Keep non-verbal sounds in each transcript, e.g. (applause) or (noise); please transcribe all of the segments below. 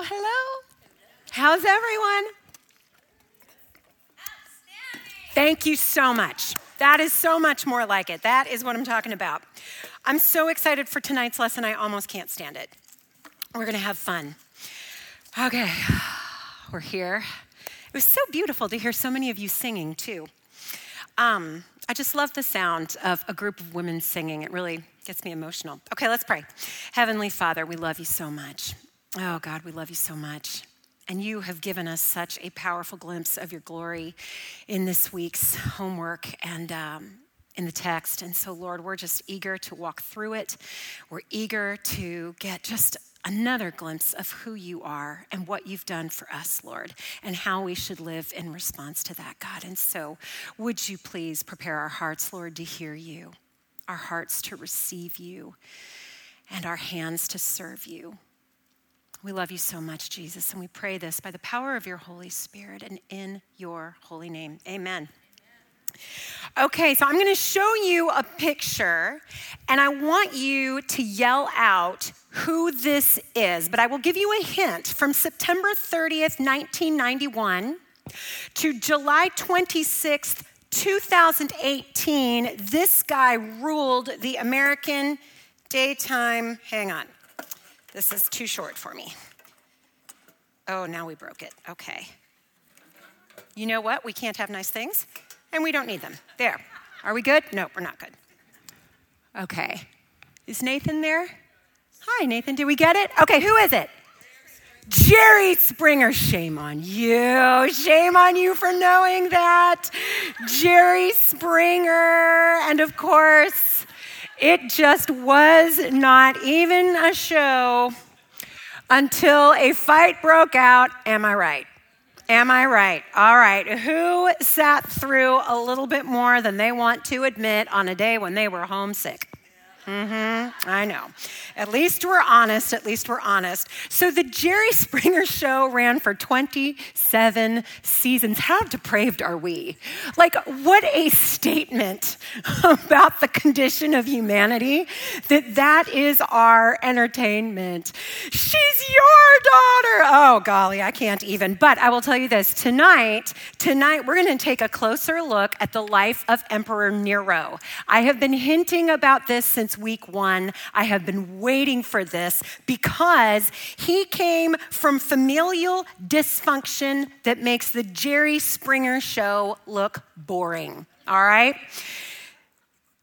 Oh, hello. How's everyone? Thank you so much. That is so much more like it. That is what I'm talking about. I'm so excited for tonight's lesson, I almost can't stand it. We're going to have fun. Okay, (sighs) we're here. It was so beautiful to hear so many of you singing, too. Um, I just love the sound of a group of women singing. It really gets me emotional. Okay, let's pray. Heavenly Father, we love you so much. Oh, God, we love you so much. And you have given us such a powerful glimpse of your glory in this week's homework and um, in the text. And so, Lord, we're just eager to walk through it. We're eager to get just another glimpse of who you are and what you've done for us, Lord, and how we should live in response to that, God. And so, would you please prepare our hearts, Lord, to hear you, our hearts to receive you, and our hands to serve you. We love you so much, Jesus, and we pray this by the power of your Holy Spirit and in your holy name. Amen. Okay, so I'm going to show you a picture, and I want you to yell out who this is. But I will give you a hint. From September 30th, 1991 to July 26th, 2018, this guy ruled the American daytime. Hang on. This is too short for me. Oh, now we broke it. Okay. You know what? We can't have nice things, and we don't need them. There. Are we good? No, we're not good. Okay. Is Nathan there? Hi, Nathan. Did we get it? Okay, who is it? Jerry Springer, shame on you. Shame on you for knowing that. Jerry Springer. And of course, it just was not even a show until a fight broke out. Am I right? Am I right? All right. Who sat through a little bit more than they want to admit on a day when they were homesick? Mm-hmm. I know. At least we're honest. At least we're honest. So the Jerry (laughs) Springer show ran for 27 seasons. How depraved are we? Like, what a statement (laughs) about the condition of humanity that that is our entertainment. She's your daughter. Oh, golly, I can't even. But I will tell you this tonight, tonight we're going to take a closer look at the life of Emperor Nero. I have been hinting about this since week one. I have been waiting for this because he came from familial dysfunction that makes the Jerry Springer show look boring. All right?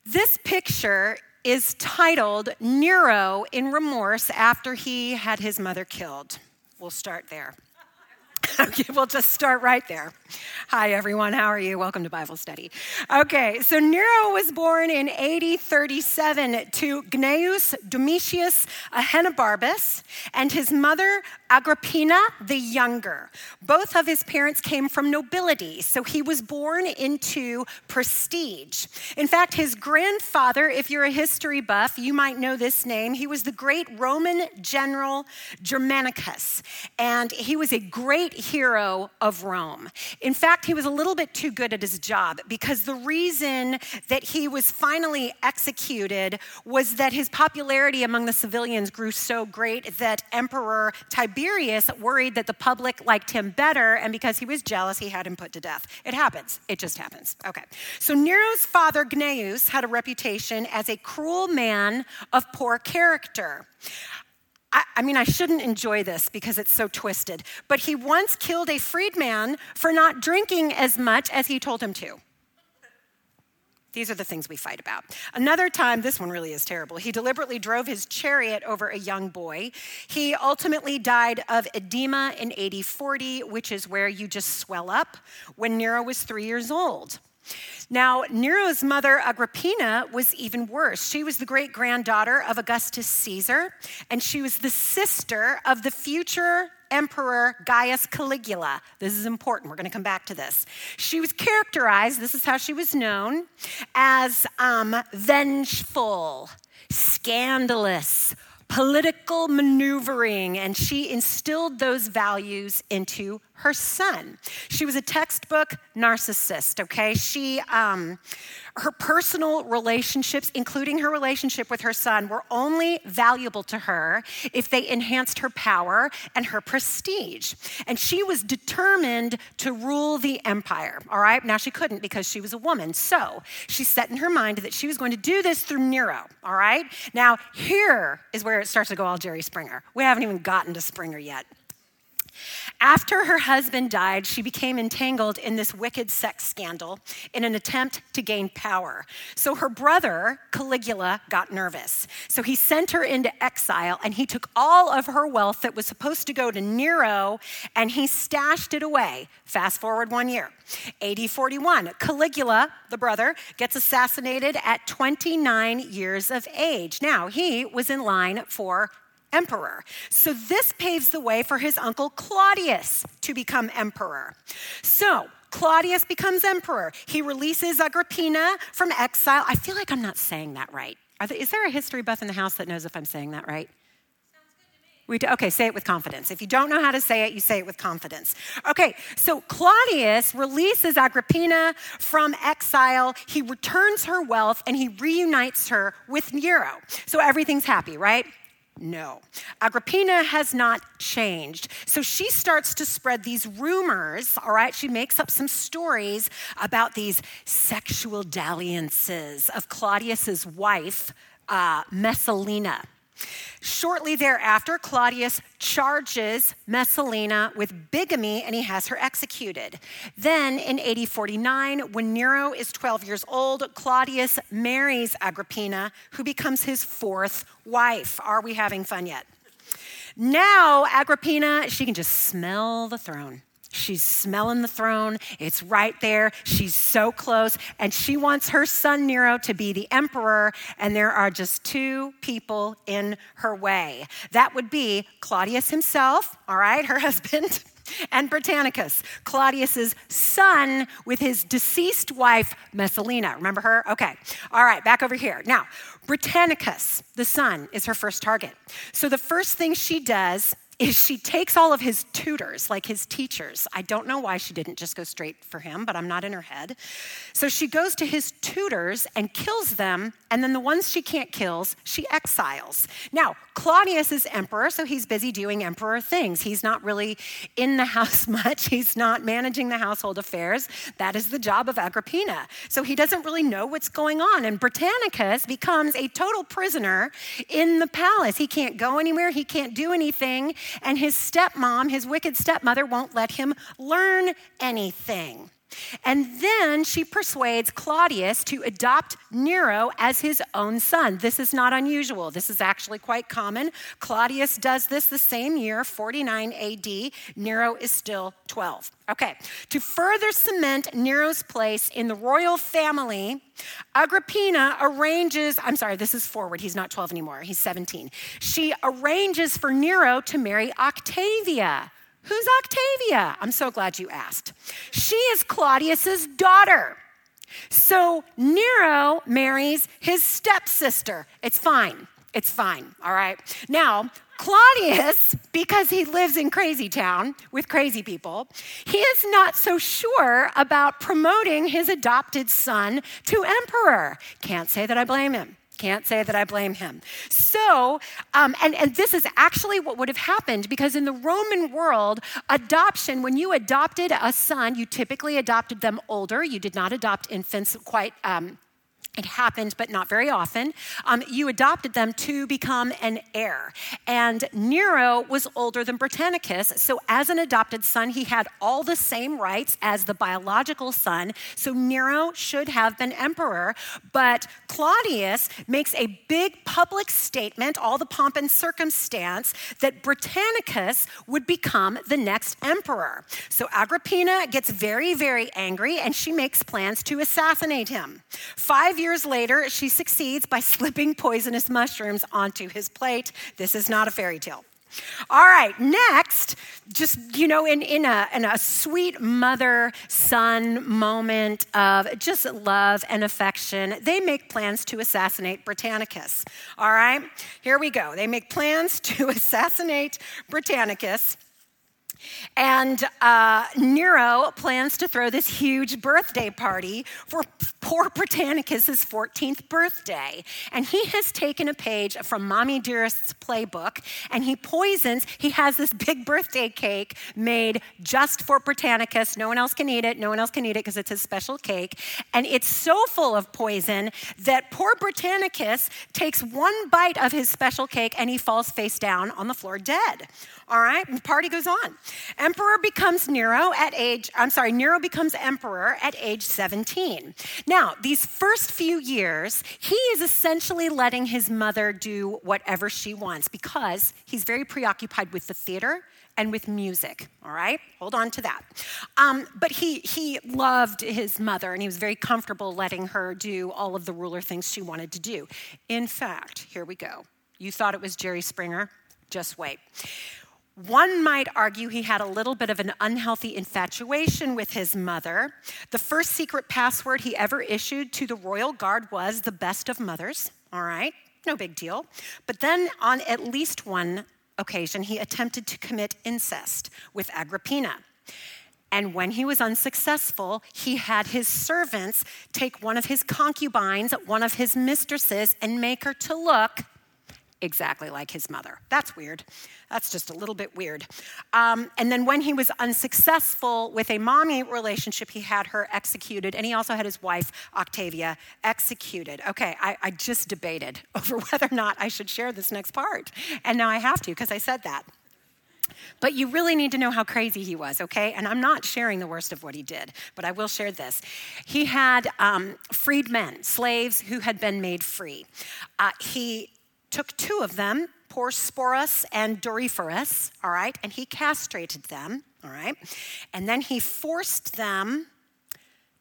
This picture is titled Nero in Remorse after he had his mother killed. We'll start there. (laughs) okay, we'll just start right there. Hi, everyone. How are you? Welcome to Bible study. Okay, so Nero was born in AD 37 to Gnaeus Domitius Ahenobarbus and his mother Agrippina the Younger. Both of his parents came from nobility, so he was born into prestige. In fact, his grandfather, if you're a history buff, you might know this name. He was the great Roman general Germanicus, and he was a great hero of Rome. In fact, he was a little bit too good at his job because the reason that he was finally executed was that his popularity among the civilians grew so great that Emperor Tiberius worried that the public liked him better, and because he was jealous, he had him put to death. It happens. It just happens. Okay. So Nero's father, Gnaeus, had a reputation as a cruel man of poor character. I, I, mean, I shouldn't enjoy this because it's so twisted, but he once killed a freedman for not drinking as much as he told him to. These are the things we fight about. Another time, this one really is terrible. He deliberately drove his chariot over a young boy. He ultimately died of edema in AD 40, which is where you just swell up, when Nero was three years old. Now, Nero's mother, Agrippina, was even worse. She was the great granddaughter of Augustus Caesar, and she was the sister of the future emperor Gaius Caligula. This is important. We're going to come back to this. She was characterized, this is how she was known, as um, vengeful, scandalous, political maneuvering, and she instilled those values into her son. She was a textbook narcissist, okay? She, um, her personal relationships, including her relationship with her son, were only valuable to her if they enhanced her power and her prestige. And she was determined to rule the empire, all right? Now she couldn't because she was a woman. So she set in her mind that she was going to do this through Nero, all right? Now, here is where it starts to go all Jerry Springer. We haven't even gotten to Springer yet. After her husband died, she became entangled in this wicked sex scandal in an attempt to gain power. So her brother, Caligula, got nervous. So he sent her into exile and he took all of her wealth that was supposed to go to Nero and he stashed it away. Fast forward one year. AD 41, Caligula, the brother, gets assassinated at 29 years of age. Now, he was in line for emperor. So this paves the way for his uncle Claudius to become emperor. So Claudius becomes emperor. He releases Agrippina from exile. I feel like I'm not saying that right. There, is there a history buff in the house that knows if I'm saying that right? We do, okay, say it with confidence. If you don't know how to say it, you say it with confidence. Okay, so Claudius releases Agrippina from exile. He returns her wealth and he reunites her with Nero. So everything's happy, right? No. Agrippina has not changed. So she starts to spread these rumors, all right? She makes up some stories about these sexual dalliances of Claudius's wife, uh, Messalina. Shortly thereafter, Claudius charges Messalina with bigamy and he has her executed. Then in AD 49, when Nero is 12 years old, Claudius marries Agrippina, who becomes his fourth wife. Are we having fun yet? Now, Agrippina, she can just smell the throne. She's smelling the throne. It's right there. She's so close. And she wants her son Nero to be the emperor. And there are just two people in her way. That would be Claudius himself, all right, her (laughs) husband. and Britannicus, Claudius's son with his deceased wife Messalina. Remember her? Okay. All right, back over here. Now, Britannicus, the son, is her first target. So the first thing she does is she takes all of his tutors, like his teachers. I don't know why she didn't just go straight for him, but I'm not in her head. So she goes to his tutors and kills them, and then the ones she can't kill, she exiles. Now, Claudius is emperor, so he's busy doing emperor things. He's not really in the house (laughs) much, he's not managing the household affairs. That is the job of Agrippina. So he doesn't really know what's going on. And Britannicus becomes a total prisoner in the palace. He can't go anywhere, he can't do anything and his stepmom, his wicked stepmother, won't let him learn anything. And then she persuades Claudius to adopt Nero as his own son. This is not unusual. This is actually quite common. Claudius does this the same year, 49 AD. Nero is still 12. Okay, to further cement Nero's place in the royal family, Agrippina arranges, I'm sorry, this is forward. He's not 12 anymore, he's 17. She arranges for Nero to marry Octavia Who's Octavia? I'm so glad you asked. She is Claudius's daughter. So Nero marries his stepsister. It's fine. It's fine. All right. Now, Claudius, because he lives in crazy town with crazy people, he is not so sure about promoting his adopted son to emperor. Can't say that I blame him. Can't say that I blame him. So, um, and, and this is actually what would have happened because in the Roman world, adoption, when you adopted a son, you typically adopted them older. You did not adopt infants quite um, it happened, but not very often. Um, you adopted them to become an heir. And Nero was older than Britannicus, so as an adopted son, he had all the same rights as the biological son. So Nero should have been emperor. But Claudius makes a big public statement, all the pomp and circumstance, that Britannicus would become the next emperor. So Agrippina gets very, very angry, and she makes plans to assassinate him. Five years later, she succeeds by (laughs) slipping poisonous mushrooms onto his plate. This is not a fairy tale. All right, next, just, you know, in, in, a, in a sweet mother son moment of just love and affection, they make plans to assassinate Britannicus. All right, here we go. They make plans (laughs) to assassinate Britannicus. And uh, Nero plans to throw this huge birthday party for poor Britannicus's 14th birthday. And he has taken a page from Mommy Dearest's playbook and he poisons, he has this big birthday cake made just for Britannicus. No one else can eat it. No one else can eat it because it's his special cake. And it's so full of poison that poor Britannicus takes one bite of his special cake and he falls face down on the floor dead. All right, party goes on. Emperor becomes Nero at age, I'm sorry, Nero becomes emperor at age 17. Now, these first few years, he is essentially letting his mother do whatever she wants because he's very preoccupied with the theater and with music. All right, hold on to that. Um, but he he loved his mother, and he was very comfortable letting her do all of the ruler things she wanted to do. In fact, here we go. You thought it was Jerry Springer? Just wait. One might argue he had a little bit of an unhealthy infatuation with his mother. The first secret password he ever issued to the royal guard was the best of mothers. All right, no big deal. But then, on at least one occasion, he attempted to commit incest with Agrippina. And when he was unsuccessful, he had his servants take one of his concubines, one of his mistresses, and make her to look exactly like his mother. That's weird. That's just a little bit weird. Um, and then when he was unsuccessful with a mommy relationship, he had her executed, and he also had his wife, Octavia, executed. Okay, I, I just debated (laughs) over whether or not I should share this next part. And now I have to because I said that. But you really need to know how crazy he was, okay? And I'm not sharing the worst of what he did, but I will share this. He had um, freed men, slaves who had been made free. Uh, he took two of them, Sporus and Doryphorus, all right, and he castrated them, all right, and then he forced them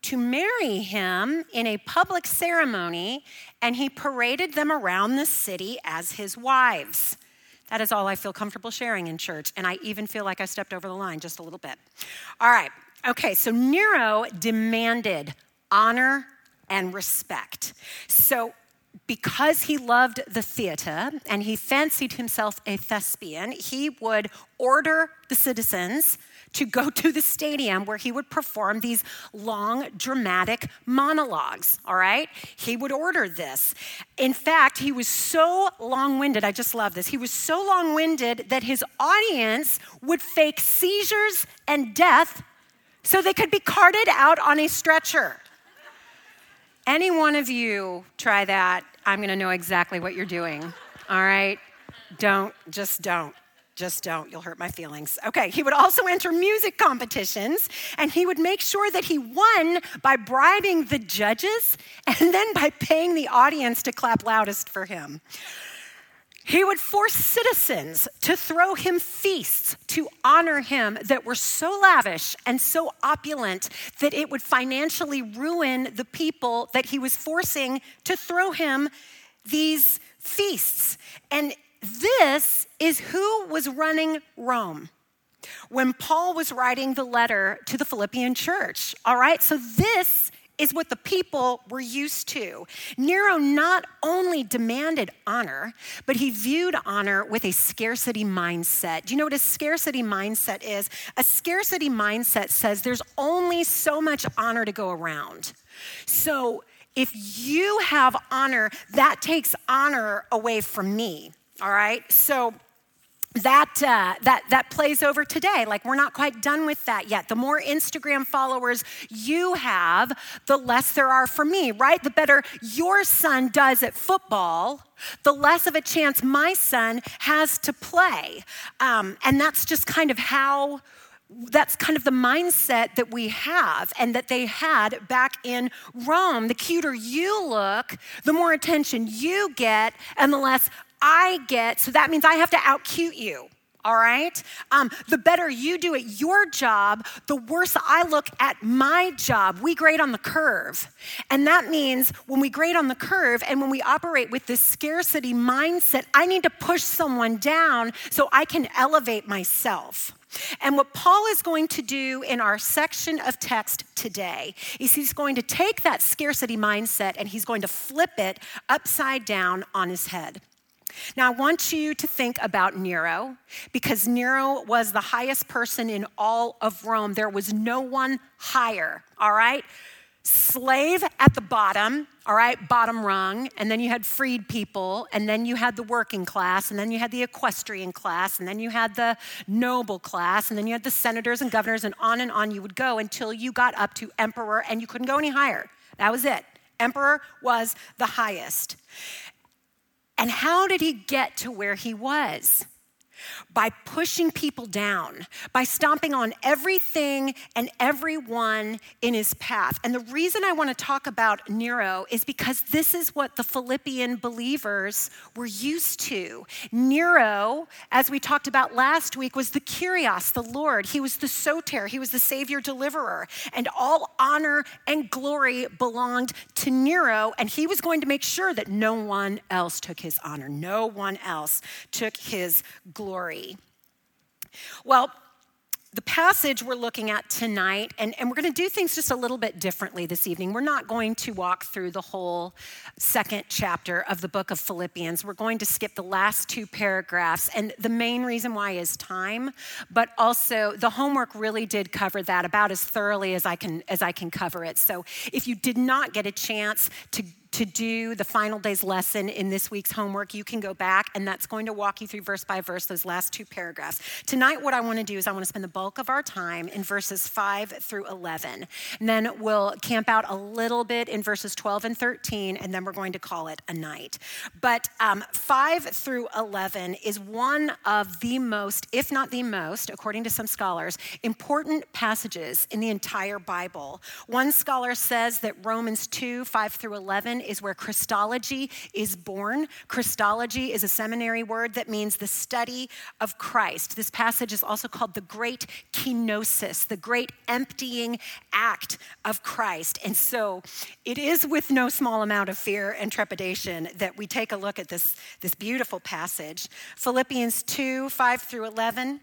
to marry him in a public ceremony, and he paraded them around the city as his wives. That is all I feel comfortable sharing in church, and I even feel like I stepped over the line just a little bit. All right, okay, so Nero demanded honor and respect. So because he loved the theater and he fancied himself a thespian, he would order the citizens to go (laughs) to the stadium where he would perform these long, dramatic monologues, all right? He would order this. In fact, he was so long winded, I just love this. He was so long winded that his audience would fake seizures and death so they could be carted out on a stretcher. Any one of you try that, I'm going to know exactly what you're doing. All right? Don't, just don't. Just don't. You'll hurt my feelings. Okay, he would also enter music competitions and he would make sure that he won by bribing the judges and then by paying the audience to clap loudest for him. He would force citizens to throw him feasts to honor him that were so lavish and so opulent that it would financially ruin the people that he was forcing to throw him these feasts. And this is who was running Rome when Paul was writing the letter to the Philippian church. All right, so this is what the people were used to. Nero not only demanded honor, but he viewed honor with a scarcity mindset. Do you know what a scarcity mindset is? A scarcity mindset says there's only so much honor to go around. So if you have honor, that takes honor away from me. All right? So that, uh, that, that plays over today. Like, we're not quite done with that yet. The more Instagram followers you have, the less there are for me, right? The better your son does at football, the less of a chance my son has to play. Um, and that's just kind of how that's kind of the mindset that we have and that they had back in Rome. The cuter you look, the more attention you get, and the less I get, so that means I have to outcute you. all right? Um, the better you do at your job, the worse I look at my job. We grade on the curve. And that means when we grade on the curve and when we operate with this scarcity mindset, I need to push someone down so I can elevate myself. And what Paul is going to do in our section of text today is he's going to take that scarcity mindset and he's going to flip it upside down on his head. Now, I want you to think about Nero because Nero was the highest person in all of Rome. There was no one higher, all right? Slave at the bottom, all right, bottom rung, and then you had freed people, and then you had the working class, and then you had the equestrian class, and then you had the noble class, and then you had the senators and governors, and on and on you would go until you got up to emperor, and you couldn't go any higher. That was it. Emperor was the highest. And how did he get to where he was? By pushing people down, by stomping on everything and everyone in his path. And the reason I want to talk about Nero is because this is what the Philippian believers were used to. Nero, as we talked about last week, was the Kyrios, the Lord. He was the Soter, he was the Savior deliverer. And all honor and glory belonged to Nero, and he was going to make sure that no one else took his honor, no one else took his glory glory. Well, the passage we're looking at tonight, and, and we're going to do things just a little bit differently this evening. We're not going to walk through the whole second chapter of the book of Philippians. We're going to skip the last two paragraphs. And the main reason why is time, but also the homework really did cover that about as thoroughly as I can, as I can cover it. So if you did not get a chance to to do the final day's lesson in this week's homework, you can go back, and that's going to walk you through verse by verse, those last two paragraphs. Tonight, what I want to do is I want to spend the bulk of our time in verses 5 through 11. And then we'll camp out a little bit in verses 12 and 13, and then we're going to call it a night. But um, 5 through 11 is one of the most, if not the most, according to some scholars, important passages in the entire Bible. One scholar says that Romans 2 5 through 11 is where Christology is born. Christology is a seminary word that means the study of Christ. This passage is also called the great kenosis, the great emptying act of Christ. And so it is with no small amount of fear and trepidation that we take a look at this, this beautiful passage. Philippians 2 5 through 11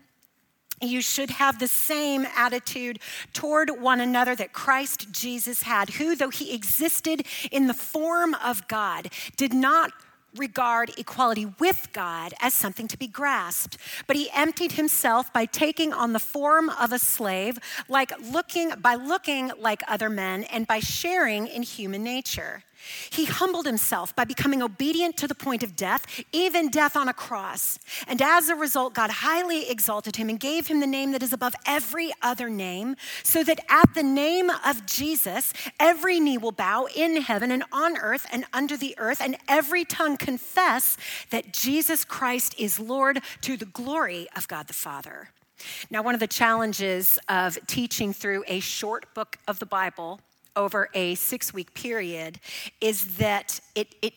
you should have the same attitude toward one another that Christ Jesus had, who, though he existed in the form of God, did not regard equality with God as something to be grasped, but he emptied himself by taking on the form of a slave, like looking by looking like other men and by sharing in human nature. He humbled himself by becoming obedient to the point of death, even death on a cross. And as a result, God highly exalted him and gave him the name that is above every other name, so that at the name of Jesus, every knee will bow in heaven and on earth and under the earth, and every tongue confess that Jesus Christ is Lord to the glory of God the Father. Now, one of the challenges of teaching through a short book of the Bible over a six week period is that it, it,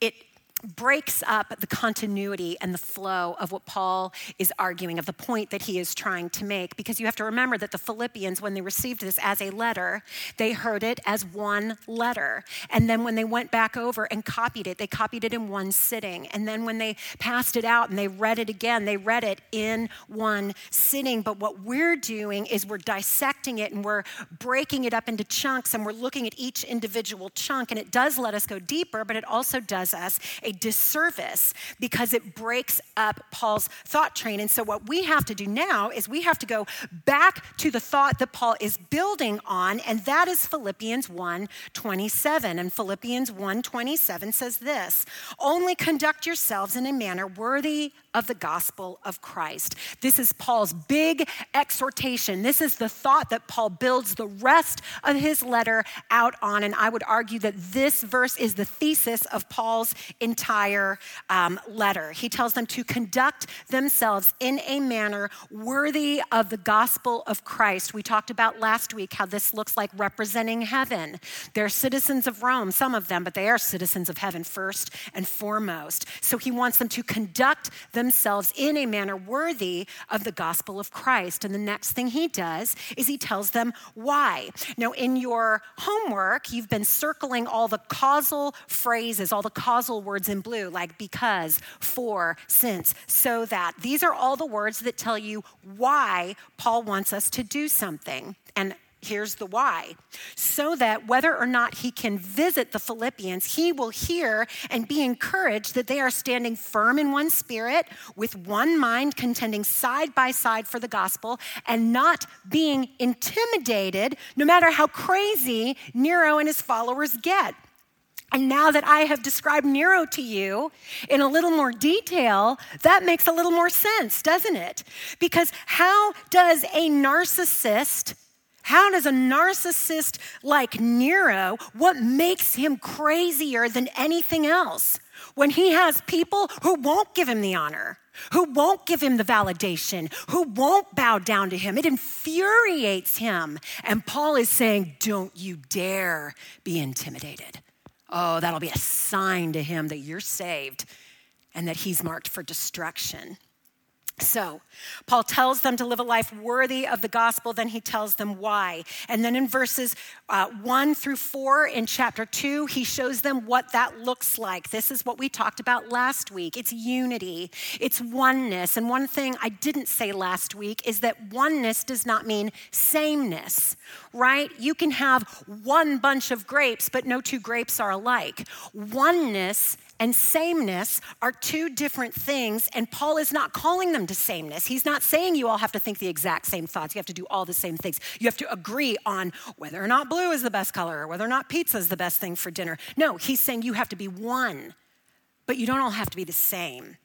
it breaks up the continuity and the flow of what Paul is arguing, of the point that he is trying to make. Because you have to remember that the Philippians, when they received this as a letter, they heard it as one letter. And then when they went back over and copied it, they copied it in one sitting. And then when they passed it out and they read it again, they read it in one sitting. But what we're doing is we're dissecting it and we're breaking it up into chunks and we're looking at each individual chunk. And it does let us go deeper, but it also does us a disservice because it breaks up Paul's thought train. And so, what we have to do now is we have to go back to the thought that Paul is building on, and that is Philippians 1 27. And Philippians 1 27 says this Only conduct yourselves in a manner worthy of the gospel of Christ. This is Paul's big exhortation. This is the thought that Paul builds the rest of his letter out on. And I would argue that this verse is the thesis of Paul's entire entire um, letter. He tells them to conduct themselves in a manner worthy of the gospel of Christ. We talked about last week how this looks like representing heaven. They're citizens of Rome, some of them, but they are citizens of heaven first and foremost. So he wants them to conduct themselves in a manner worthy of the gospel of Christ. And the next thing he does is he tells them why. Now, in your homework, you've been circling all the causal phrases, all the causal words in blue, like because, for, since, so that. These are all the words that tell you why Paul wants us to do something. And Here's the why. So that whether or not he can visit the Philippians, he will hear and be encouraged that they are standing firm in one spirit, with one mind, contending side by side for the gospel, and not being intimidated, no matter how crazy Nero and his followers get. And now that I have described Nero to you in a little more detail, that makes a little more sense, doesn't it? Because how does a narcissist how does a narcissist like Nero, what makes him crazier than anything else? When he has people who won't give him the honor, who won't give him the validation, who won't bow down to him. It infuriates him. And Paul is saying, Don't you dare be intimidated. Oh, that'll be a sign to him that you're saved and that he's marked for destruction. So, Paul tells them to live a life worthy of the gospel, then he tells them why. And then in verses uh, 1 through 4 in chapter 2, he shows them what that looks like. This is what we talked about last week it's unity, it's oneness. And one thing I didn't say last week is that oneness does not mean sameness, right? You can have one bunch of grapes, but no two grapes are alike. Oneness and sameness are two different things, and Paul is not calling them to sameness. He's not saying you all have to think the exact same thoughts. You have to do all the same things. You have to agree on whether or not blue is the best color or whether or not pizza is the best thing for dinner. No, he's saying you have to be one, but you don't all have to be the same.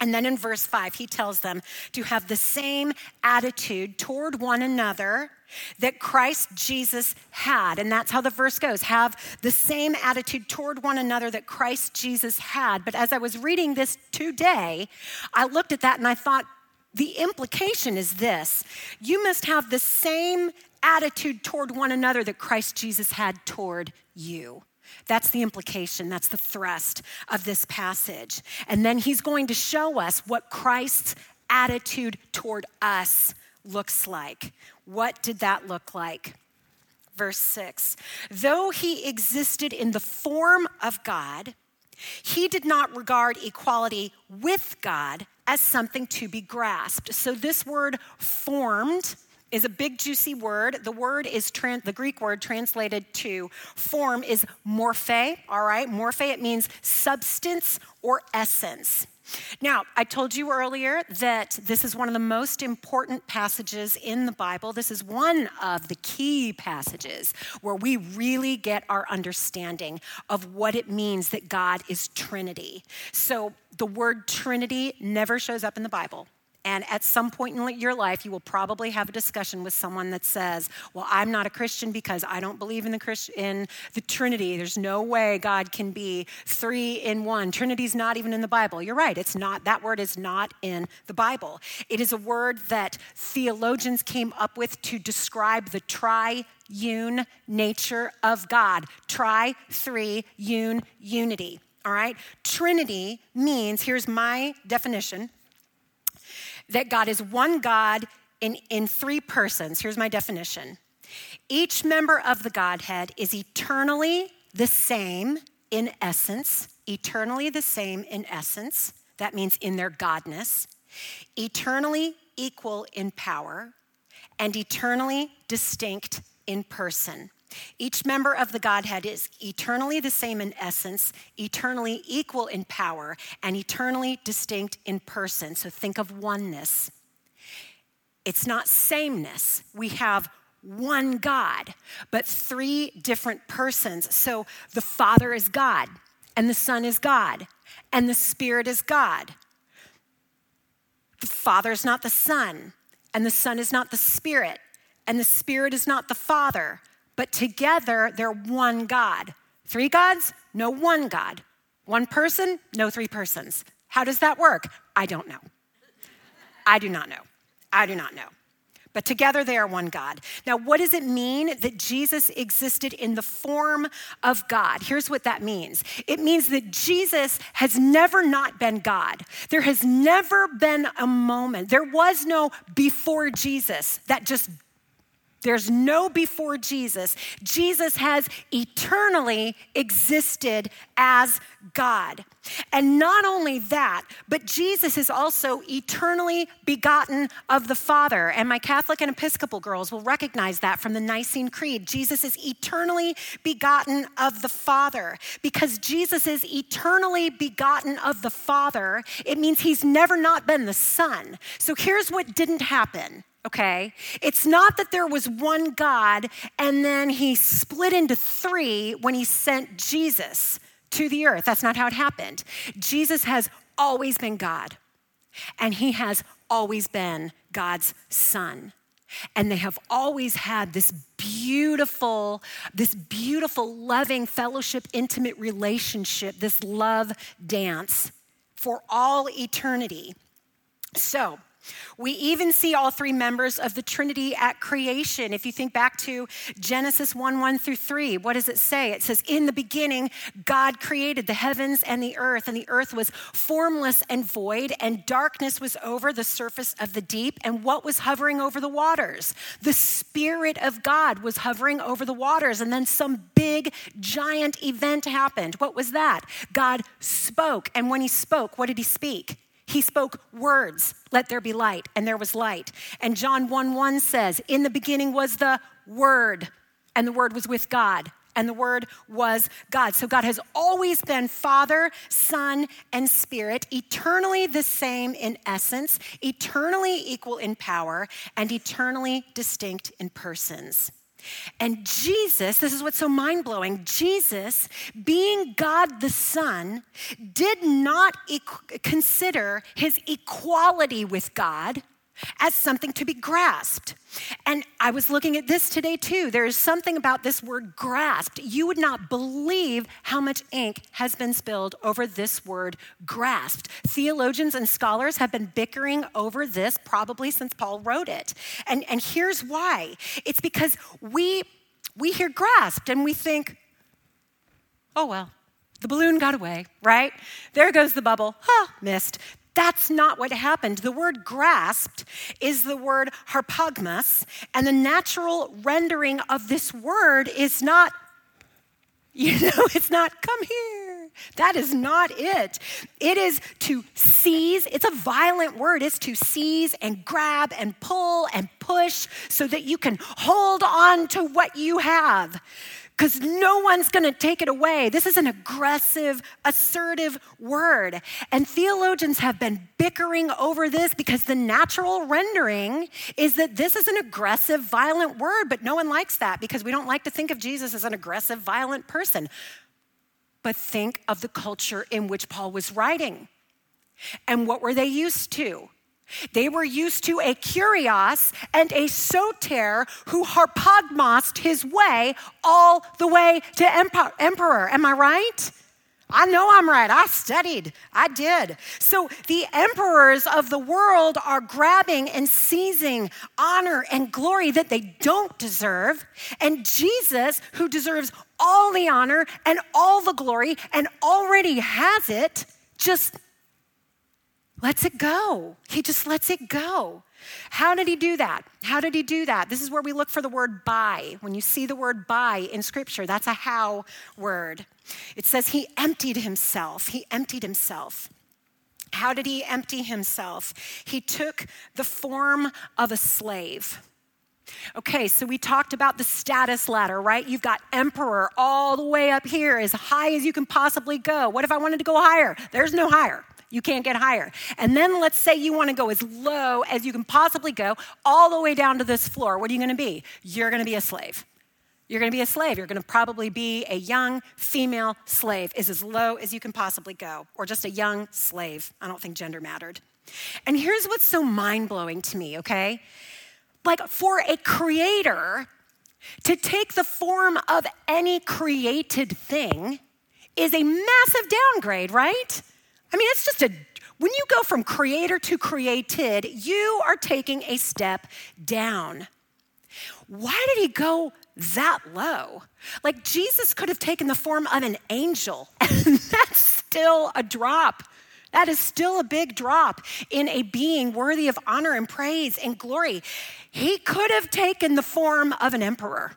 And then in verse 5, he tells them to have the same attitude toward one another that Christ Jesus had. And that's how the verse goes have the same attitude toward one another that Christ Jesus had. But as I was reading this today, I looked at that and I thought, the implication is this you must have the same attitude toward one another that Christ Jesus had toward you. That's the implication, that's the thrust of this passage. And then he's going to show us what Christ's attitude toward us looks like. What did that look like? Verse 6 Though he existed in the form of God, he did not regard equality with God as something to be grasped. So, this word formed is a big juicy word. The word is trans- the Greek word translated to form is morphe, all right? Morphe it means substance or essence. Now, I told you earlier that this is one of the most important passages in the Bible. This is one of the key passages where we really get our understanding of what it means that God is Trinity. So, the word Trinity never shows up in the Bible. And at some point in your life, you will probably have a discussion with someone that says, Well, I'm not a Christian because I don't believe in the, Christ- in the Trinity. There's no way God can be three in one. Trinity's not even in the Bible. You're right, it's not. That word is not in the Bible. It is a word that theologians came up with to describe the triune nature of God. Tri, three, un, unity. All right? Trinity means, here's my definition that God is one God in, in three persons. Here's my definition each member of the Godhead is eternally the same in essence, eternally the same in essence. That means in their godness, eternally equal in power, and eternally distinct in person. Each member of the Godhead is eternally the same in essence, eternally equal in power, and eternally distinct in person. So think of oneness. It's not sameness. We have one God, but three different persons. So the Father is God, and the Son is God, and the Spirit is God. The Father is not the Son, and the Son is not the Spirit, and the Spirit is not the Father but together they're one God. Three gods? No, one God. One person, no three persons. How does that work? I don't know. I do not know. I do not know. But together they are one God. Now, what does it mean that Jesus existed in the form of God? Here's what that means it means that Jesus has never not been God. There has never been a moment, there was no before Jesus that just there's no before Jesus. Jesus has eternally existed as God. And not only that, but Jesus is also eternally begotten of the Father. And my Catholic and Episcopal girls will recognize that from the Nicene Creed. Jesus is eternally begotten of the Father. Because Jesus is eternally begotten of the Father, it means he's never not been the Son. So here's what didn't happen okay? It's not that there was one God and then he split into three when he sent Jesus to the earth. That's not how it happened. Jesus has always been God, and he has always been God's son. And they have always had this beautiful, this beautiful, loving, fellowship, intimate relationship, this love dance for all eternity. So, we even see all three members of the Trinity at creation. If you think back to Genesis 1 1 through 3, what does it say? It says, In the beginning, God created the heavens and the earth, and the earth was formless and void, and darkness was over the surface of the deep. And what was hovering over the waters? The Spirit of God was hovering over the waters. And then some big, giant event happened. What was that? God spoke. And when he spoke, what did he speak? He spoke words, let there be light, and there was light. And John 1 1 says, In the beginning was the Word, and the Word was with God, and the Word was God. So God has always been Father, Son, and Spirit, eternally the same in essence, eternally equal in power, and eternally distinct in persons. And Jesus, this is what's so mind blowing Jesus, being God the Son, did not e- consider his equality with God as something to be grasped. And I was looking at this today too. There is something about this word grasped. You would not believe how much ink has been spilled over this word grasped. Theologians and scholars have been bickering over this probably since Paul wrote it. And, and here's why it's because we, we hear grasped and we think, oh well, the balloon got away, right? There goes the bubble. Huh, missed. That's not what happened. The word grasped is the word harpagmos, and the natural rendering of this word is not, (laughs) you know, it's not come here. That is not it. It is to seize. It's a violent word. It's to seize and grab and pull and push so that you can hold on to what you have because no one's going to take it away. This is an aggressive, assertive word. And theologians have been bickering over this because the natural rendering is that this is an aggressive, violent word, but no one likes that because we don't like to think of Jesus as an aggressive, violent person. But think of the culture in which Paul was writing. And what were they used to? They were used to a kurios and a soter who harpagmosed his way all the way to emperor. Am I right? I know I'm right. I studied. I did. So the emperors of the world are grabbing and seizing honor and glory that they don't deserve. And Jesus, who deserves all the honor and all the glory and already has it, just lets it go. He just lets it go. How did he do that? How did he do that? This is where we look for the word by. When you see the word by in scripture, that's a how word. It says he emptied himself. He emptied himself. How did he empty himself? He took the form of a slave. Okay, so we talked about the status ladder, right? You've got emperor all the way up here, as high as you can possibly go. What if I wanted to go higher? There's no higher. You can't get higher. And then let's say you want to go as low as you can possibly go, all the way down to this floor. What are you going to be? You're going to be a slave. You're going to be a slave. You're going to probably be a young female slave, is as low as you can possibly go, or just a young slave. I don't think gender mattered. And here's what's so mind blowing to me, okay? Like for a creator to take the form of any created thing is a massive downgrade, right? I mean, it's just a, when you go from creator to created, you are taking a step down. Why did he go that low? Like Jesus could have taken the form of an angel, (laughs) and that's still a drop. That is still a big drop in a being worthy of honor and praise and glory. He could have taken the form of an emperor.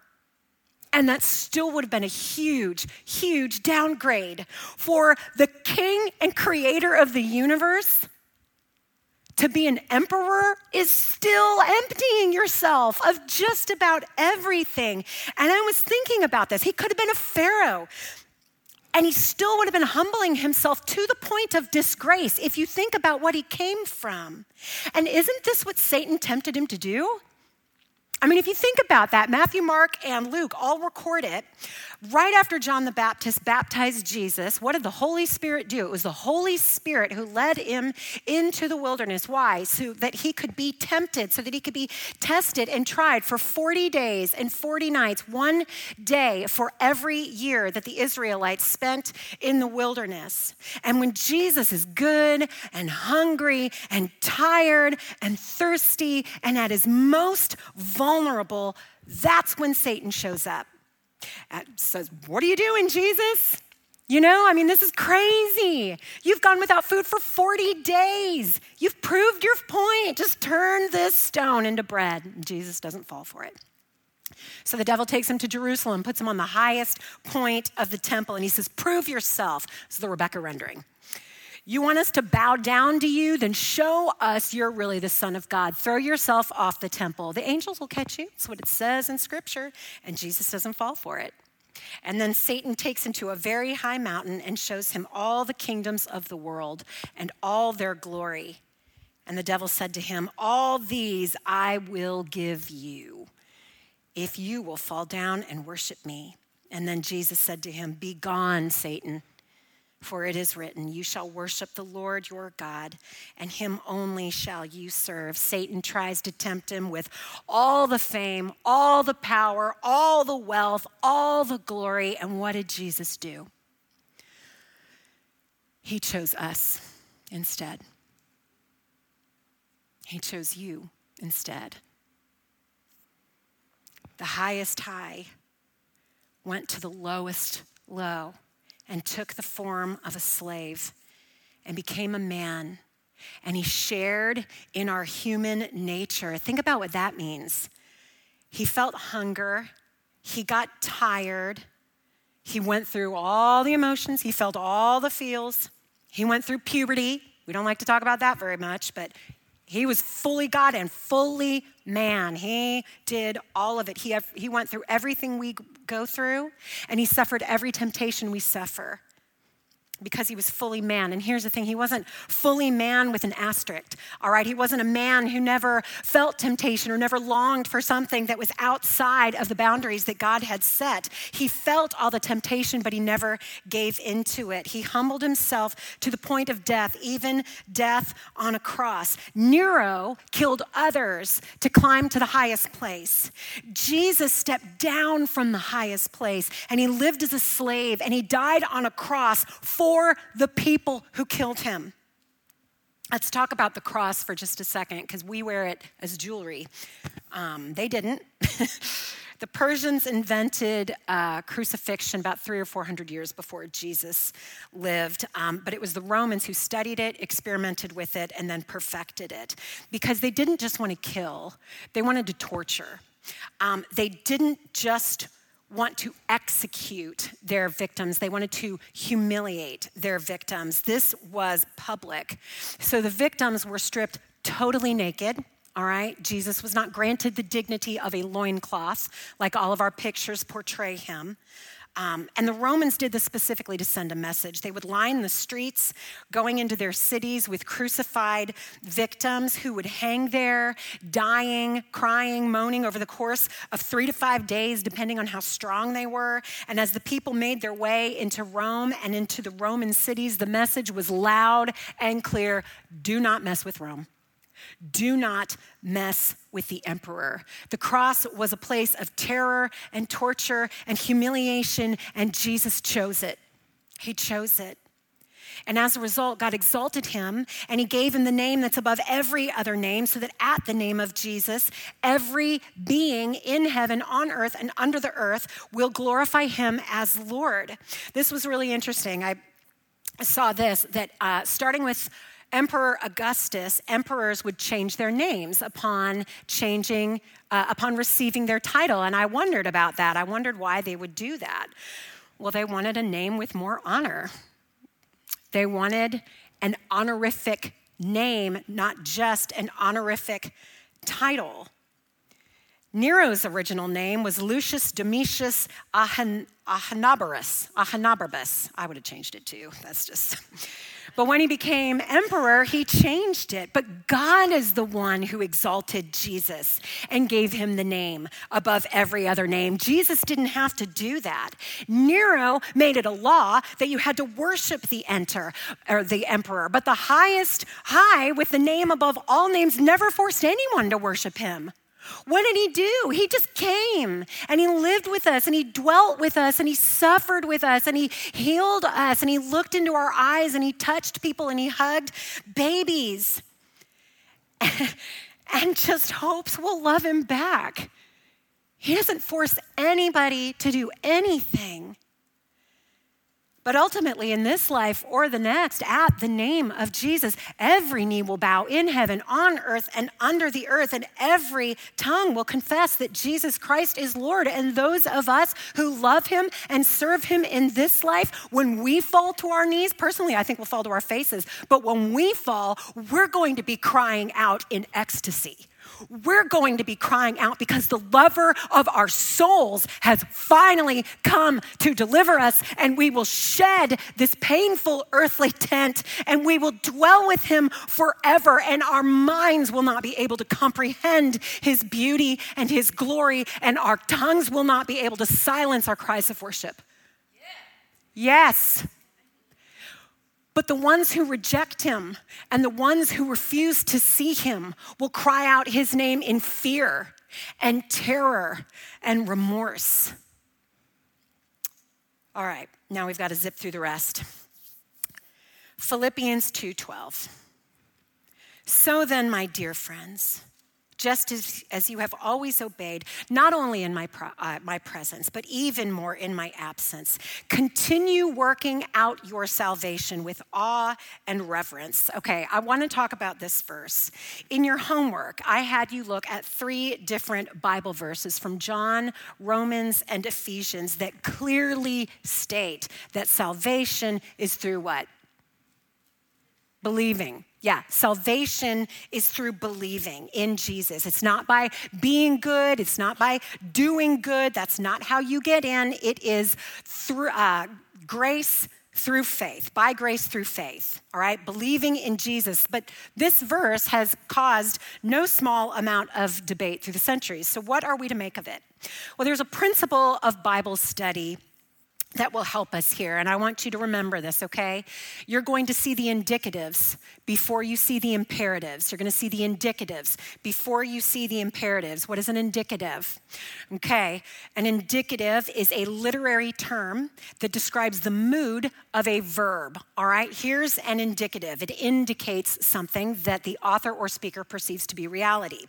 And that still would have been a huge, huge downgrade for the king and creator of the universe. To be an emperor is still emptying yourself of just about everything. And I was thinking about this. He could have been a pharaoh. And he still would have been humbling himself to the point of disgrace if you think about what he came from. And isn't this what Satan tempted him to do? I mean, if you think about that, Matthew, Mark, and Luke all record it. Right after John the Baptist baptized Jesus, what did the Holy Spirit do? It was the Holy Spirit who led him into the wilderness. Why? So that he could be tempted, so that he could be tested and tried for 40 days and 40 nights, one day for every year that the Israelites spent in the wilderness. And when Jesus is good and hungry and tired and thirsty and at his most vulnerable, that's when Satan shows up says, What are you doing, Jesus? You know, I mean, this is crazy. You've gone without food for 40 days. You've proved your point. Just turn this stone into bread. Jesus doesn't fall for it. So the devil takes him to Jerusalem, puts him on the highest point of the temple, and he says, Prove yourself. This is the Rebecca rendering. You want us to bow down to you? Then show us you're really the Son of God. Throw yourself off the temple. The angels will catch you. That's what it says in Scripture, and Jesus doesn't fall for it. And then Satan takes him to a very high mountain and shows him all the kingdoms of the world and all their glory. And the devil said to him, All these I will give you if you will fall down and worship me. And then Jesus said to him, Be gone, Satan. For it is written, You shall worship the Lord your God, and him only shall you serve. Satan tries to tempt him with all the fame, all the power, all the wealth, all the glory. And what did Jesus do? He chose us instead. He chose you instead. The highest high went to the lowest low and took the form of a slave and became a man. And he shared in our human nature. Think about what that means. He felt hunger, he got tired, he went through all the emotions, he felt all the feels, he went through puberty. We don't like to talk about that very much, but he was fully God and fully man. He did all of it. He, he went through everything we go through, and he suffered every temptation we suffer because he was fully man. And here's the thing he wasn't fully man with an asterisk, all right? He wasn't a man who never felt temptation or never longed for something that was outside of the boundaries that God had set. He felt all the temptation, but he never gave into it. He humbled himself to the point of death, even death on a cross. Nero killed others to climb to the highest place. Jesus stepped down from the highest place and he lived as a slave and he died on a cross for for the people who killed him. Let's talk about the cross for just a second because we wear it as jewelry. Um, they didn't. (laughs) the Persians invented uh, crucifixion about three or four hundred years before Jesus lived, um, but it was the Romans who studied it, experimented with it, and then perfected it because they didn't just want to kill, they wanted to torture. Um, they didn't just want to execute their victims. They wanted to humiliate their victims. This was public. So the victims were stripped totally naked. All right, Jesus was not granted the dignity of a loincloth like all of our pictures portray him. Um, and the Romans did this specifically to send a message. They would line the streets going into their cities with crucified victims who would hang there, dying, crying, moaning over the course of three to five days, depending on how strong they were. And as the people made their way into Rome and into the Roman cities, the message was loud and clear do not mess with Rome. Do not mess with the emperor. The cross was a place of terror and torture and humiliation, and Jesus chose it. He chose it. And as a result, God exalted him and he gave him the name that's above every other name, so that at the name of Jesus, every being in heaven, on earth, and under the earth will glorify him as Lord. This was really interesting. I saw this that uh, starting with Emperor Augustus, emperors would change their names upon changing, uh, upon receiving their title. And I wondered about that. I wondered why they would do that. Well, they wanted a name with more honor. They wanted an honorific name, not just an honorific title. Nero's original name was Lucius Domitius Ahenobarbus. Ahenobarbus. I would have changed it too. That's just. But when he became emperor, he changed it. But God is the one who exalted Jesus and gave him the name above every other name. Jesus didn't have to do that. Nero made it a law that you had to worship the enter or the emperor. But the highest high with the name above all names never forced anyone to worship him. What did he do? He just came and he lived with us and he dwelt with us and he suffered with us and he healed us and he looked into our eyes and he touched people and he hugged babies (laughs) and just hopes we'll love him back. He doesn't force anybody to do anything. But ultimately, in this life or the next, at the name of Jesus, every knee will bow in heaven, on earth, and under the earth, and every tongue will confess that Jesus Christ is Lord. And those of us who love him and serve him in this life, when we fall to our knees, personally, I think we'll fall to our faces, but when we fall, we're going to be crying out in ecstasy we're going to be crying out because the lover of our souls has finally come to deliver us, and we will shed this painful earthly tent and we will dwell with him forever, and our minds will not be able to comprehend his beauty and his glory, and our tongues will not be able to silence our cries of worship. Yes. But the ones who reject him and the ones who refuse to see him will cry out his name in fear and terror and remorse. All right, now we've got to zip through the rest. Philippians 2:12. So then, my dear friends, just as, as you have always obeyed, not only in my, uh, my presence, but even more in my absence. Continue working out your salvation with awe and reverence. Okay, I want to talk about this verse. In your homework, I had you look at three different Bible verses from John, Romans, and Ephesians that clearly state that salvation is through what? Believing. Yeah, salvation is through believing in Jesus. It's not by being good, it's not by doing good. That's not how you get in. It is through uh, grace through faith, by grace through faith, all right? Believing in Jesus. But this verse has caused no small amount of debate through the centuries. So, what are we to make of it? Well, there's a principle of Bible study that will help us here. And I want you to remember this, okay? You're going to see the indicatives before you see the imperatives. You're going to see the indicatives before you see the imperatives. What is an indicative? Okay, an indicative is a literary term that describes the mood of a verb. All right, here's an indicative it indicates something that the author or speaker perceives to be reality.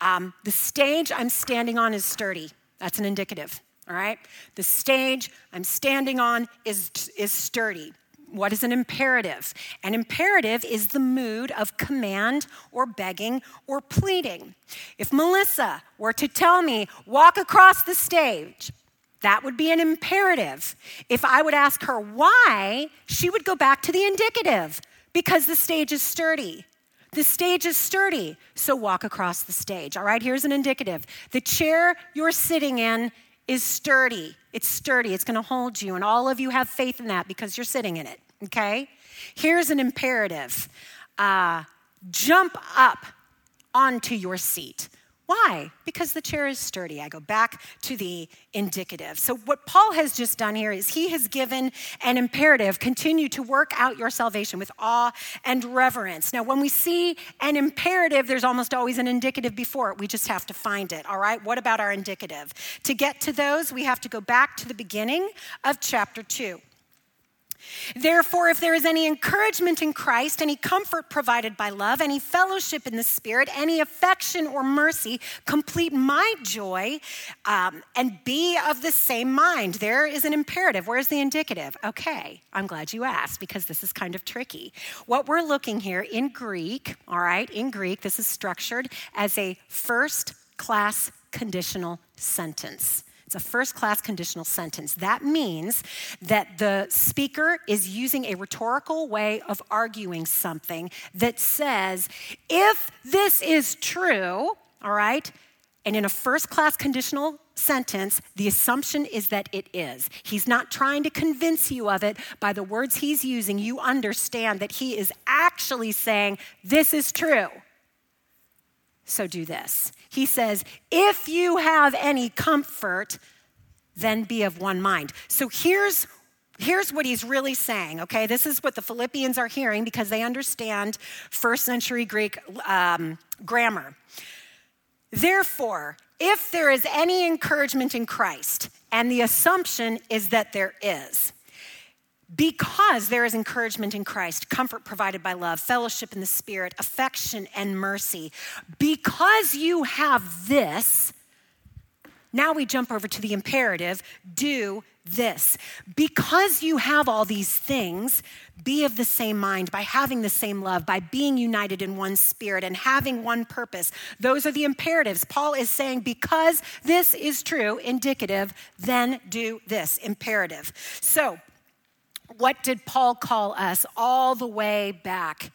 Um, the stage I'm standing on is sturdy. That's an indicative all right? The stage I'm standing on is, is sturdy. What is an imperative? An imperative is the mood of command or begging or pleading. If Melissa were to tell me, walk across the stage, that would be an imperative. If I would ask her why, she would go back to the indicative because the stage is sturdy. The stage is sturdy, so walk across the stage. All right, here's an indicative. The chair you're sitting in is sturdy. It's sturdy. It's going to hold you. And all of you have faith in that because you're sitting in it, okay? Here's an imperative uh, jump up onto your seat. Why? Because the chair is sturdy. I go back to the indicative. So, what Paul has just done here is he has given an imperative continue to work out your salvation with awe and reverence. Now, when we see an imperative, there's almost always an indicative before it. We just have to find it, all right? What about our indicative? To get to those, we have to go back to the beginning of chapter 2. Therefore, if there is any encouragement in Christ, any comfort provided by love, any fellowship in the Spirit, any affection or mercy, complete my joy um, and be of the same mind. There is an imperative. Where's the indicative? Okay, I'm glad you asked because this is kind of tricky. What we're looking here in Greek, all right, in Greek, this is structured as a first class conditional sentence. It's a first class conditional sentence. That means that the speaker is using a rhetorical way of arguing something that says, if this is true, all right, and in a first class conditional sentence, the assumption is that it is. He's not trying to convince you of it by the words he's using. You understand that he is actually saying, This is true. So do this. He says, If you have any comfort, then be of one mind. So here's here's what he's really saying, okay? This is what the Philippians are hearing because they understand first century Greek um, grammar. Therefore, if there is any encouragement in Christ, and the assumption is that there is, because there is encouragement in Christ, comfort provided by love, fellowship in the Spirit, affection and mercy, because you have this, now we jump over to the imperative do this. Because you have all these things, be of the same mind by having the same love, by being united in one spirit and having one purpose. Those are the imperatives. Paul is saying, because this is true, indicative, then do this, imperative. So, what did Paul call us all the way back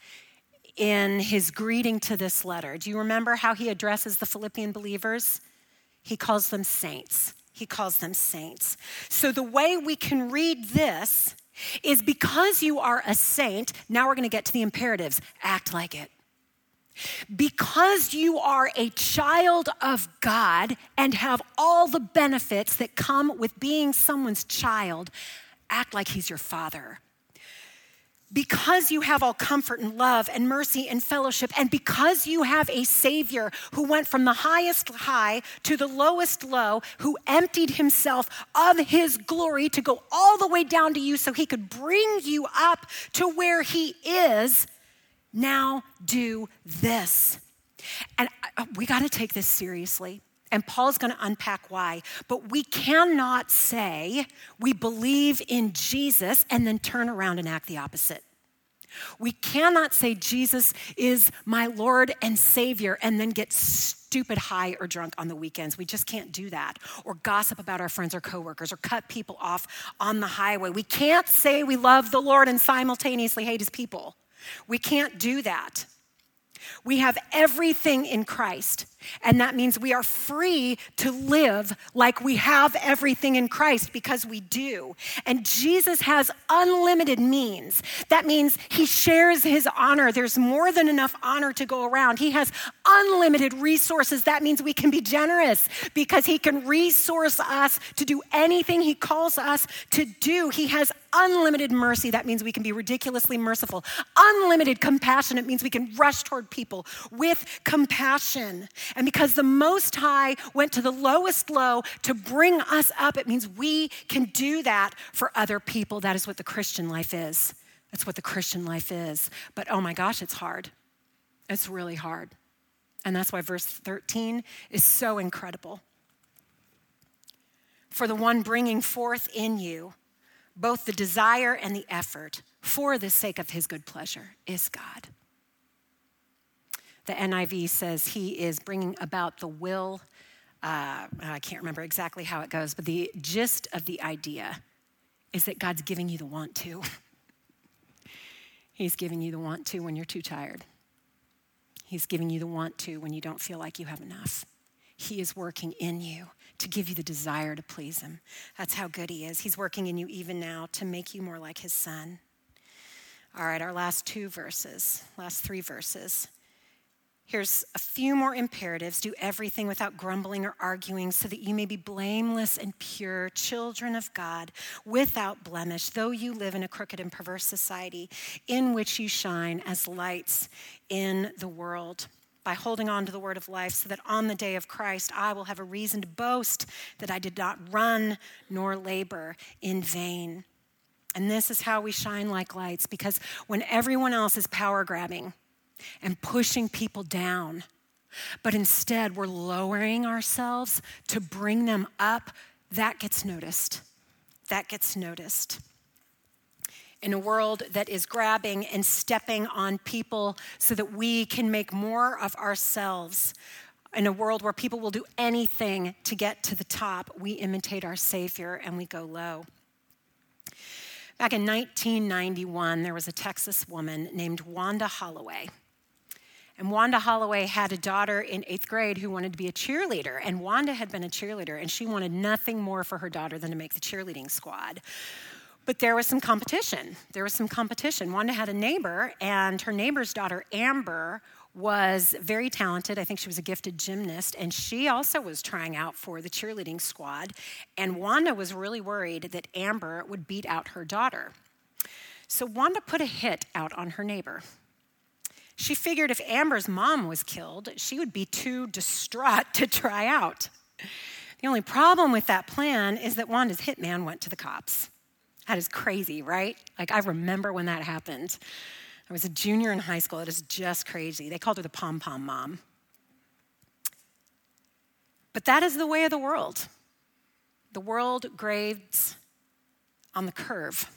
in his greeting to this letter? Do you remember how he addresses the Philippian believers? He calls them saints. He calls them saints. So the way we can read this is because you are a saint, now we're going to get to the imperatives act like it. Because you are a child of God and have all the benefits that come with being someone's child, act like he's your father. Because you have all comfort and love and mercy and fellowship, and because you have a Savior who went from the highest high to the lowest low, who emptied himself of his glory to go all the way down to you so he could bring you up to where he is, now do this. And uh, we got to take this seriously. And Paul's going to unpack why. But we cannot say we believe in Jesus and then turn around and act the opposite. We cannot say Jesus is my Lord and Savior and then get stupid high or drunk on the weekends. We just can't do that. Or gossip about our friends or coworkers or cut people off on the highway. We can't say we love the Lord and simultaneously hate his people. We can't do that. We have everything in Christ. And that means we are free to live like we have everything in Christ because we do. And Jesus has unlimited means. That means he shares his honor. There's more than enough honor to go around. He has unlimited resources. That means we can be generous because he can resource us to do anything he calls us to do. He has unlimited mercy. That means we can be ridiculously merciful. Unlimited compassion. It means we can rush toward people with compassion. And because the Most High went to the lowest low to bring us up, it means we can do that for other people. That is what the Christian life is. That's what the Christian life is. But oh my gosh, it's hard. It's really hard. And that's why verse 13 is so incredible. For the one bringing forth in you both the desire and the effort for the sake of his good pleasure is God. The NIV says he is bringing about the will. Uh, I can't remember exactly how it goes, but the gist of the idea is that God's giving you the want to. (laughs) He's giving you the want to when you're too tired. He's giving you the want to when you don't feel like you have enough. He is working in you to give you the desire to please Him. That's how good He is. He's working in you even now to make you more like His Son. All right, our last two verses, last three verses. Here's a few more imperatives do everything without grumbling or arguing, so that you may be blameless and pure, children of God, without blemish, though you live in a crooked and perverse society, in which you shine as lights in the world. By holding on to the word of life, so that on the day of Christ I will have a reason to boast that I did not run nor labor in vain. And this is how we shine like lights because when everyone else is power grabbing and pushing people down, but instead we're lowering ourselves to bring them up, that gets noticed. That gets noticed. In a world that is grabbing and stepping on people so that we can make more of ourselves, in a world where people will do anything to get to the top, we imitate our Savior and we go low. Back in 1991, there was a Texas woman named Wanda Holloway. And Wanda Holloway had a daughter in eighth grade who wanted to be a cheerleader. And Wanda had been a cheerleader, and she wanted nothing more for her daughter than to make the cheerleading squad. But there was some competition. There was some competition. Wanda had a neighbor, and her neighbor's daughter, Amber, was very talented. I think she was a gifted gymnast, and she also was trying out for the cheerleading squad. And Wanda was really worried that Amber would beat out her daughter. So Wanda put a hit out on her neighbor. She figured if Amber's mom was killed, she would be too distraught to try out. The only problem with that plan is that Wanda's hitman went to the cops. That is crazy, right? Like, I remember when that happened. I was a junior in high school. It is just crazy. They called her the pom pom mom. But that is the way of the world. The world grades on the curve.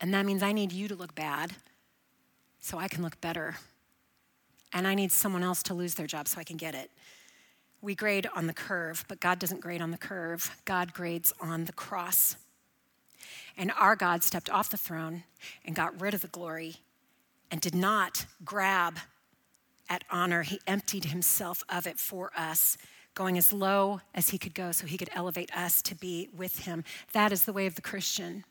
And that means I need you to look bad so I can look better. And I need someone else to lose their job so I can get it. We grade on the curve, but God doesn't grade on the curve. God grades on the cross. And our God stepped off the throne and got rid of the glory and did not grab at honor. He emptied himself of it for us, going as low as he could go so he could elevate us to be with him. That is the way of the Christian.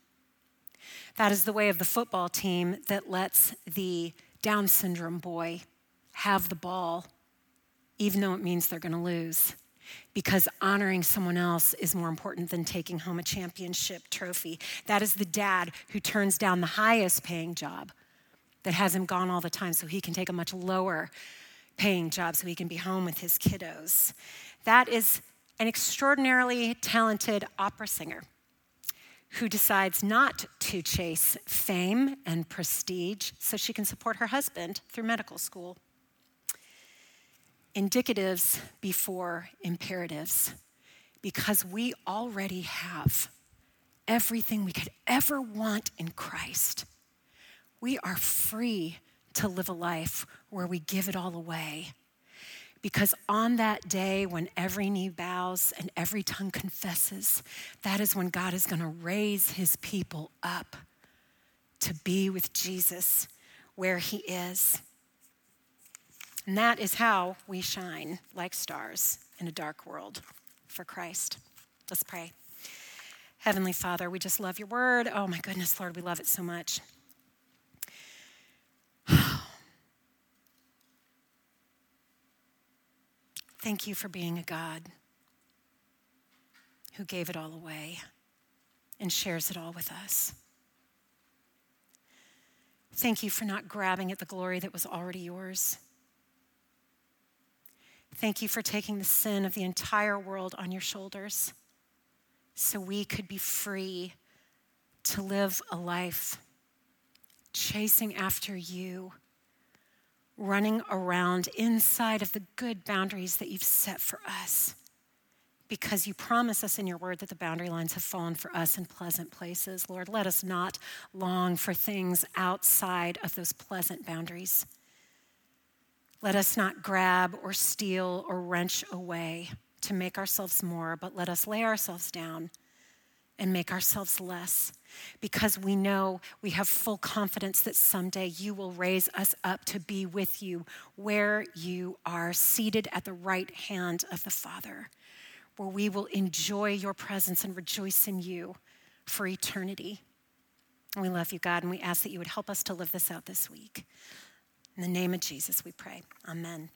That is the way of the football team that lets the Down syndrome boy have the ball, even though it means they're going to lose. Because honoring someone else is more important than taking home a championship trophy. That is the dad who turns down the highest paying job that has him gone all the time so he can take a much lower paying job so he can be home with his kiddos. That is an extraordinarily talented opera singer who decides not to chase fame and prestige so she can support her husband through medical school. Indicatives before imperatives, because we already have everything we could ever want in Christ. We are free to live a life where we give it all away because on that day, when every knee bows and every tongue confesses, that is when God is going to raise his people up to be with Jesus where he is. And that is how we shine like stars in a dark world for Christ. Let's pray. Heavenly Father, we just love your word. Oh my goodness, Lord, we love it so much. Thank you for being a God who gave it all away and shares it all with us. Thank you for not grabbing at the glory that was already yours. Thank you for taking the sin of the entire world on your shoulders so we could be free to live a life chasing after you running around inside of the good boundaries that you've set for us. Because you promise us in your word that the boundary lines have fallen for us in pleasant places. Lord, let us not long for things outside of those pleasant boundaries. Let us not grab or steal or wrench away to make ourselves more, but let us lay ourselves down and make ourselves less because we know we have full confidence that someday you will raise us up to be with you where you are, seated at the right hand of the Father, where we will enjoy your presence and rejoice in you for eternity. We love you, God, and we ask that you would help us to live this out this week. In the name of Jesus, we pray. Amen.